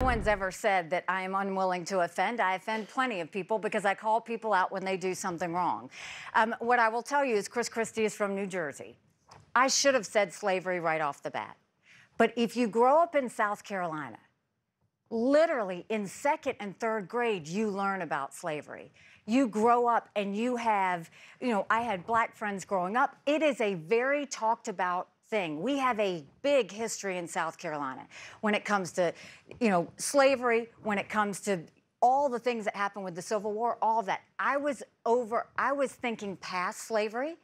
No one's ever said that I am unwilling to offend. I offend plenty of people because I call people out when they do something wrong. Um, what I will tell you is Chris Christie is from New Jersey. I should have said slavery right off the bat. But if you grow up in South Carolina, literally in second and third grade, you learn about slavery. You grow up and you have, you know, I had black friends growing up. It is a very talked about thing. We have a big history in South Carolina when it comes to, you know, slavery, when it comes to all the things that happened with the Civil War, all that. I was over, I was thinking past slavery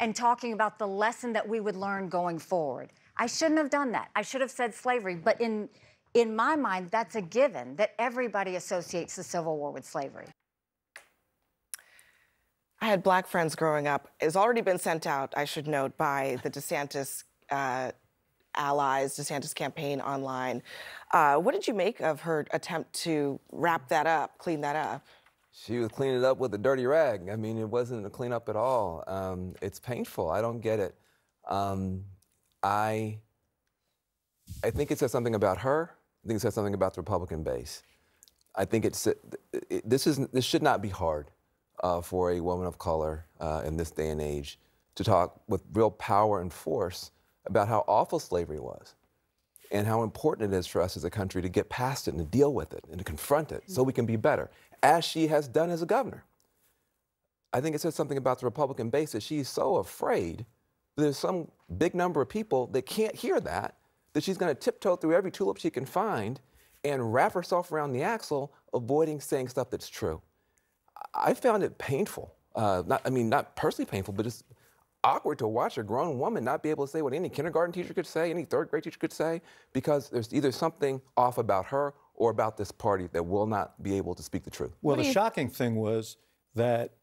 and talking about the lesson that we would learn going forward. I shouldn't have done that. I should have said slavery, but in in my mind, that's a given that everybody associates the Civil War with slavery. I had black friends growing up. It's already been sent out, I should note, by the DeSantis uh, allies, DeSantis campaign online. Uh, what did you make of her attempt to wrap that up, clean that up? She was cleaning it up with a dirty rag. I mean, it wasn't a cleanup at all. Um, it's painful. I don't get it. Um, I, I think it says something about her. I think it says something about the Republican base. I think it's it, this is this should not be hard uh, for a woman of color uh, in this day and age to talk with real power and force about how awful slavery was and how important it is for us as a country to get past it and to deal with it and to confront it so we can be better, as she has done as a governor. I think it says something about the Republican base that she's so afraid that there's some big number of people that can't hear that, that she's going to tiptoe through every tulip she can find and wrap herself around the axle, avoiding saying stuff that's true. I found it painful. Uh, not, I mean, not personally painful, but just awkward to watch a grown woman not be able to say what any kindergarten teacher could say, any third grade teacher could say, because there's either something off about her or about this party that will not be able to speak the truth. Well, the shocking thing was that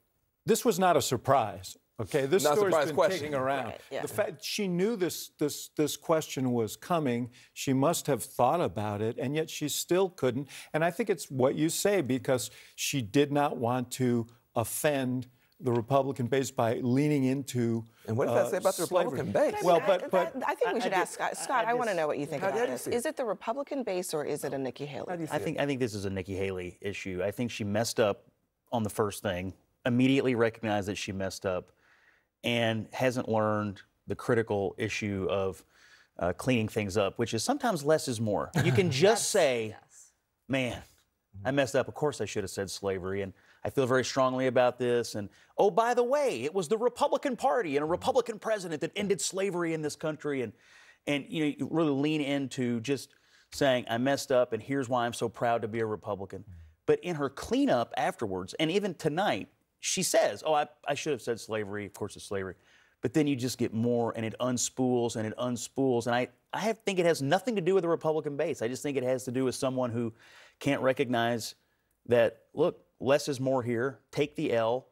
this was not a surprise. Okay, this Not a story's surprise been question. kicking around. Right, yeah. The fact she knew this this this question was coming. She must have thought about it, and yet she still couldn't. And I think it's what you say because she did not want to offend the Republican base by leaning into. And what does that uh, say about the slavery. Republican base? Well, I- but I, but I think we should I ask ju- Scott. Scott, I, want to know what you think How about this. see it? Is it the Republican base or is it a Nikki Haley? How do you see I it? think I think this is a Nikki Haley issue. I think she messed up on the first thing, immediately recognized that she messed up, and hasn't learned the critical issue of uh, cleaning things up, which is sometimes less is more. You can just say, "Man, I messed up. Of course, I should have said slavery." And I feel very strongly about this. And oh, by the way, it was the Republican Party and a Republican president that ended slavery in this country. And and you know, you really lean into just saying, "I messed up, and here's why I'm so proud to be a Republican." But in her cleanup afterwards, and even tonight, she says, "Oh, I, I should have said slavery. Of course, it's slavery." But then you just get more, and it unspools and it unspools. And I, I have, think it has nothing to do with the Republican base. I just think it has to do with someone who can't recognize that. Look, less is more here. Take the L,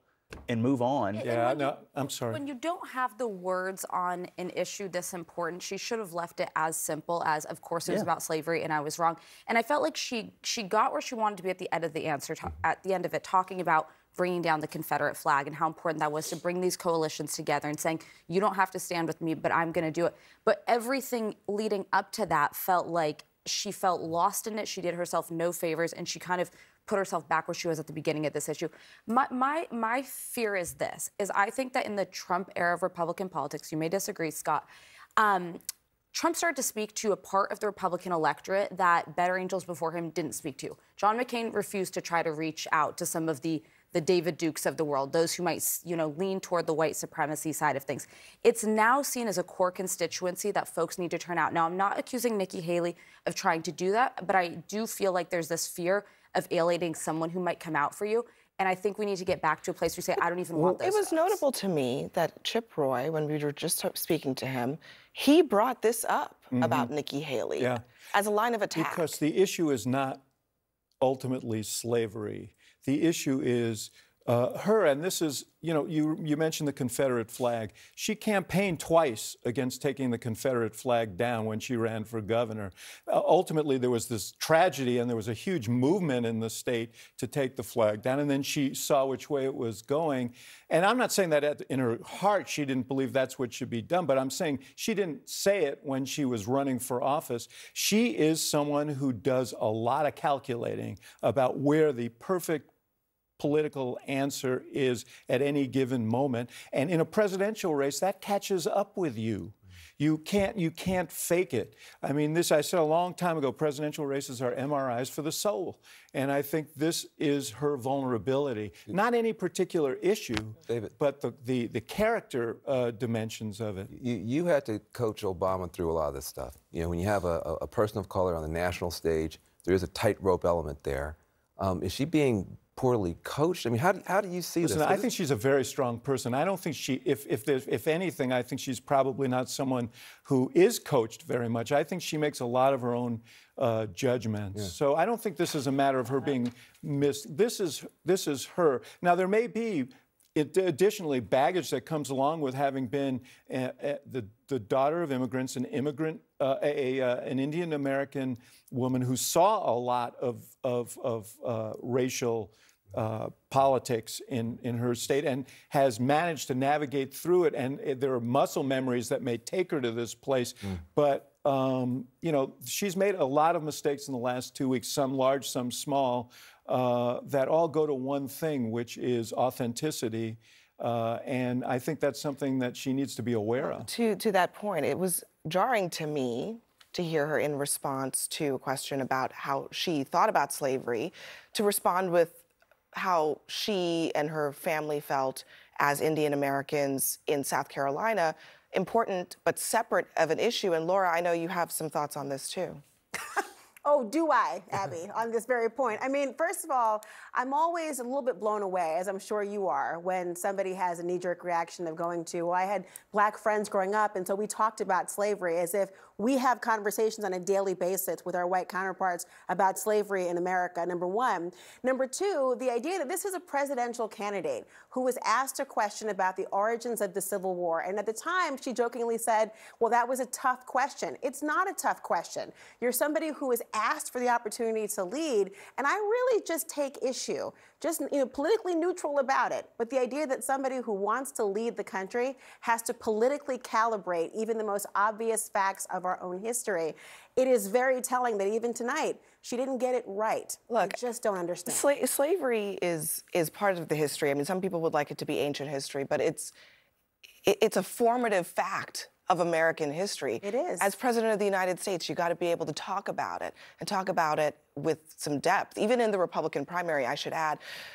and move on. Yeah, when no, you- I'm sorry. When you don't have the words on an issue this important, she should have left it as simple as, of course, it was Yeah. about slavery and I was wrong. And I felt like she she got where she wanted to be at the end of the answer, ta- at the end of it, talking about bringing down the Confederate flag and how important that was to bring these coalitions together and saying, you don't have to stand with me, but I'm going to do it. But everything leading up to that felt like she felt lost in it. She did herself no favors, and she kind of put herself back where she was at the beginning of this issue. My my my fear is this: is I think that in the Trump era of Republican politics, you may disagree, Scott. Um, Trump started to speak to a part of the Republican electorate that better angels before him didn't speak to. John McCain refused to try to reach out to some of the the David Dukes of the world, those who might, you know, lean toward the white supremacy side of things. It's now seen as a core constituency that folks need to turn out. Now, I'm not accusing Nikki Haley of trying to do that, but I do feel like there's this fear of alienating someone who might come out for you. And I think we need to get back to a place where you say, I don't even want those. It was votes." notable to me that Chip Roy, when we were just speaking to him, he brought this up about Nikki Haley Mm-hmm. Yeah. as a line of attack. Because the issue is not ultimately slavery. The issue is uh, her, and this is, you know, you, you mentioned the Confederate flag. She campaigned twice against taking the Confederate flag down when she ran for governor. Uh, ultimately, there was this tragedy, and there was a huge movement in the state to take the flag down, and then she saw which way it was going. And I'm not saying that at, in her heart she didn't believe that's what should be done, but I'm saying she didn't say it when she was running for office. She is someone who does a lot of calculating about where the perfect political answer is at any given moment. And in a presidential race, that catches up with you. You can't you can't fake it. I mean, this I said a long time ago. Presidential races are MRIs for the soul, and I think this is her vulnerability. Not any particular issue, David. but the the, the character uh, dimensions of it. You, you had to coach Obama through a lot of this stuff. You know, when you have a, a- person of color on the national stage, there is a tightrope element there. Um, is she being poorly coached? I mean, how do, how do you see Listen, this? I think she's a very strong person. I don't think she, if if there's, if anything, I think she's probably not someone who is coached very much. I think she makes a lot of her own uh, judgments. So I don't think this is a matter of her being missed. This is this is her. Now there may be. It, additionally, baggage that comes along with having been uh, uh, the, the daughter of immigrants, an immigrant, uh, a, uh, an Indian American woman who saw a lot of, of, of uh, racial uh, politics in, in her state and has managed to navigate through it. And uh, there are muscle memories that may take her to this place. But, um, you know, she's made a lot of mistakes in the last two weeks, some large, some small, uh, that all go to one thing, which is authenticity. Uh, and I think that's something that she needs to be aware of. To to that point, it was jarring to me to hear her in response to a question about how she thought about slavery, to respond with how she and her family felt as Indian Americans in South Carolina, important but separate of an issue. And Laura, I know you have some thoughts on this too. Oh, do I, Abby, on this very point? I mean, first of all, I'm always a little bit blown away, as I'm sure you are, when somebody has a knee jerk reaction of going to, well, I had black friends growing up, and so we talked about slavery as if we have conversations on a daily basis with our white counterparts about slavery in America, number one. Number two, the idea that this is a presidential candidate who was asked a question about the origins of the Civil War. And at the time, she jokingly said, well, that was a tough question. It's not a tough question. You're somebody who is asked for the opportunity to lead, and I really just take issue, just you know, politically neutral about it. But the idea that somebody who wants to lead the country has to politically calibrate even the most obvious facts of our own history, it is very telling that even tonight she didn't get it right. Look, I just don't understand. Sla- slavery is is part of the history. I mean, some people would like it to be ancient history, but it's it's a formative fact of American history. It is. As president of the United States, you got to be able to talk about it and talk about it with some depth. Even in the Republican primary, I should add,